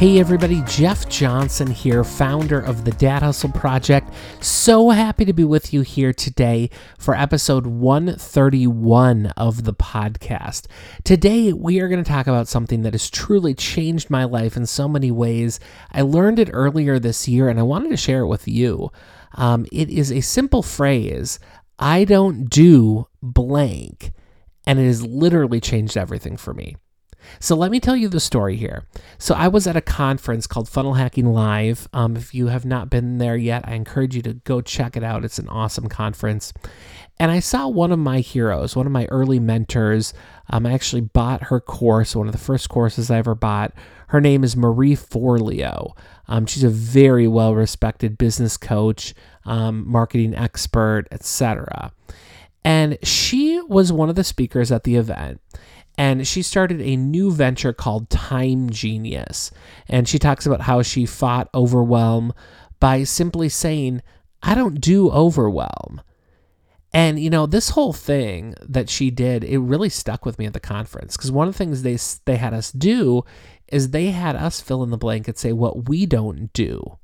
Hey everybody, Jeff Johnson here, founder of the Dad Hustle Project. So happy to be with you here today for episode 131 of the podcast. Today we are going to talk about something that has truly changed my life in so many ways. I learned it earlier this year and I wanted to share it with you. Um, it is a simple phrase I don't do blank, and it has literally changed everything for me. So let me tell you the story here. So I was at a conference called Funnel Hacking Live. Um, if you have not been there yet, I encourage you to go check it out. It's an awesome conference. And I saw one of my heroes, one of my early mentors. Um, I actually bought her course, one of the first courses I ever bought. Her name is Marie Forleo. Um, she's a very well respected business coach, um, marketing expert, etc. And she was one of the speakers at the event and she started a new venture called Time Genius. And she talks about how she fought overwhelm by simply saying, I don't do overwhelm. And you know, this whole thing that she did, it really stuck with me at the conference because one of the things they they had us do is they had us fill in the blank and say what we don't do.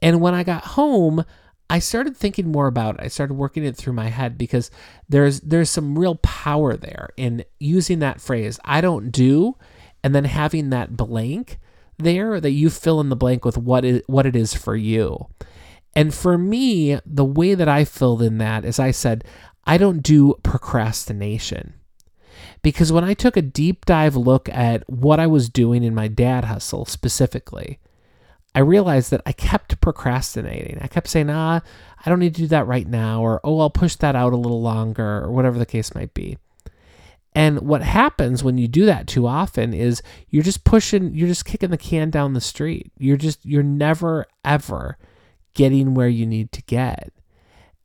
And when I got home, I started thinking more about it. I started working it through my head because there's there's some real power there in using that phrase I don't do and then having that blank there that you fill in the blank with what is what it is for you. And for me, the way that I filled in that is I said I don't do procrastination. Because when I took a deep dive look at what I was doing in my dad hustle specifically, I realized that I kept procrastinating. I kept saying, ah, I don't need to do that right now, or oh, I'll push that out a little longer, or whatever the case might be. And what happens when you do that too often is you're just pushing, you're just kicking the can down the street. You're just, you're never, ever getting where you need to get.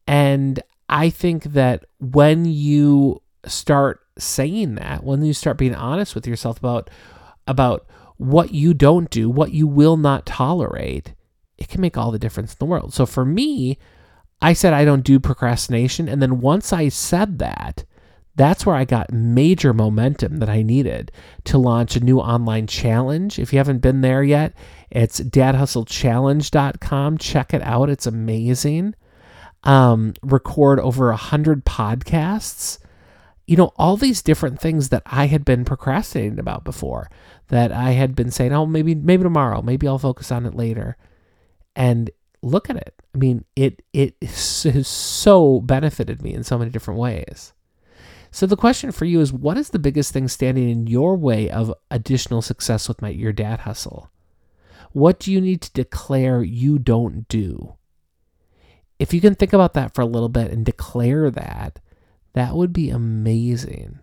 And I think that when you start saying that, when you start being honest with yourself about, about what you don't do, what you will not tolerate, it can make all the difference in the world. So for me, I said I don't do procrastination. And then once I said that, that's where I got major momentum that I needed to launch a new online challenge. If you haven't been there yet, it's dadhustlechallenge.com. Check it out, it's amazing. Um, record over a hundred podcasts you know, all these different things that I had been procrastinating about before, that I had been saying, oh, maybe, maybe tomorrow, maybe I'll focus on it later. And look at it. I mean, it, it has so benefited me in so many different ways. So the question for you is what is the biggest thing standing in your way of additional success with my your dad hustle? What do you need to declare you don't do? If you can think about that for a little bit and declare that, that would be amazing.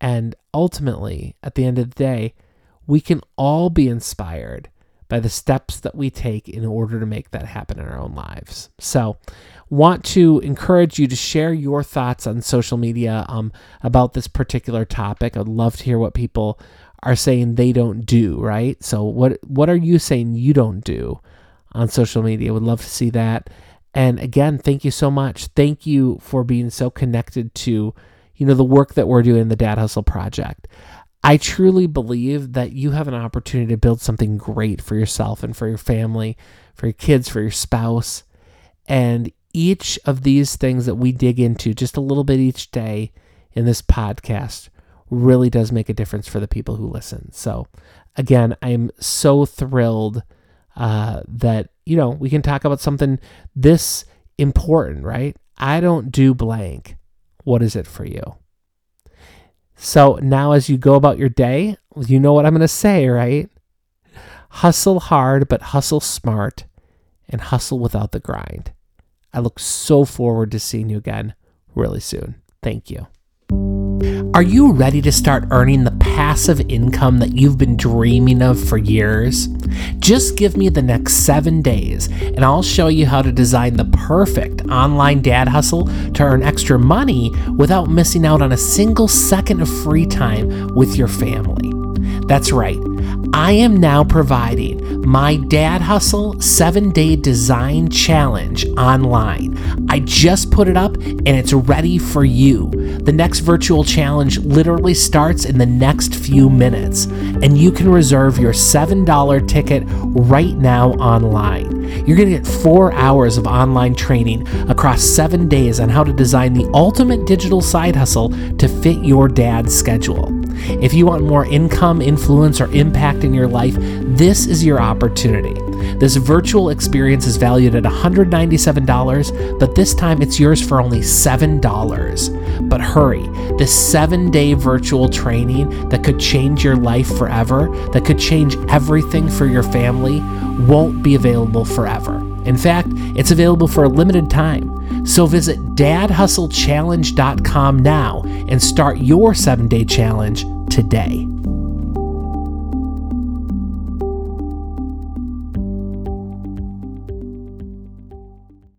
And ultimately, at the end of the day, we can all be inspired by the steps that we take in order to make that happen in our own lives. So, want to encourage you to share your thoughts on social media um, about this particular topic. I'd love to hear what people are saying they don't do. Right. So, what what are you saying you don't do on social media? Would love to see that. And again, thank you so much. Thank you for being so connected to, you know, the work that we're doing in the Dad Hustle Project. I truly believe that you have an opportunity to build something great for yourself and for your family, for your kids, for your spouse. And each of these things that we dig into just a little bit each day in this podcast really does make a difference for the people who listen. So, again, I am so thrilled uh, that you know, we can talk about something this important, right? I don't do blank. What is it for you? So now, as you go about your day, you know what I'm going to say, right? Hustle hard, but hustle smart and hustle without the grind. I look so forward to seeing you again really soon. Thank you. Are you ready to start earning the passive income that you've been dreaming of for years? Just give me the next seven days and I'll show you how to design the perfect online dad hustle to earn extra money without missing out on a single second of free time with your family. That's right. I am now providing my Dad Hustle 7 Day Design Challenge online. I just put it up and it's ready for you. The next virtual challenge literally starts in the next few minutes, and you can reserve your $7 ticket right now online. You're going to get four hours of online training across seven days on how to design the ultimate digital side hustle to fit your dad's schedule. If you want more income, influence, or impact in your life, this is your opportunity. This virtual experience is valued at $197, but this time it's yours for only $7. But hurry, this seven day virtual training that could change your life forever, that could change everything for your family, won't be available forever. In fact, it's available for a limited time. So visit dadhustlechallenge.com now and start your seven day challenge today.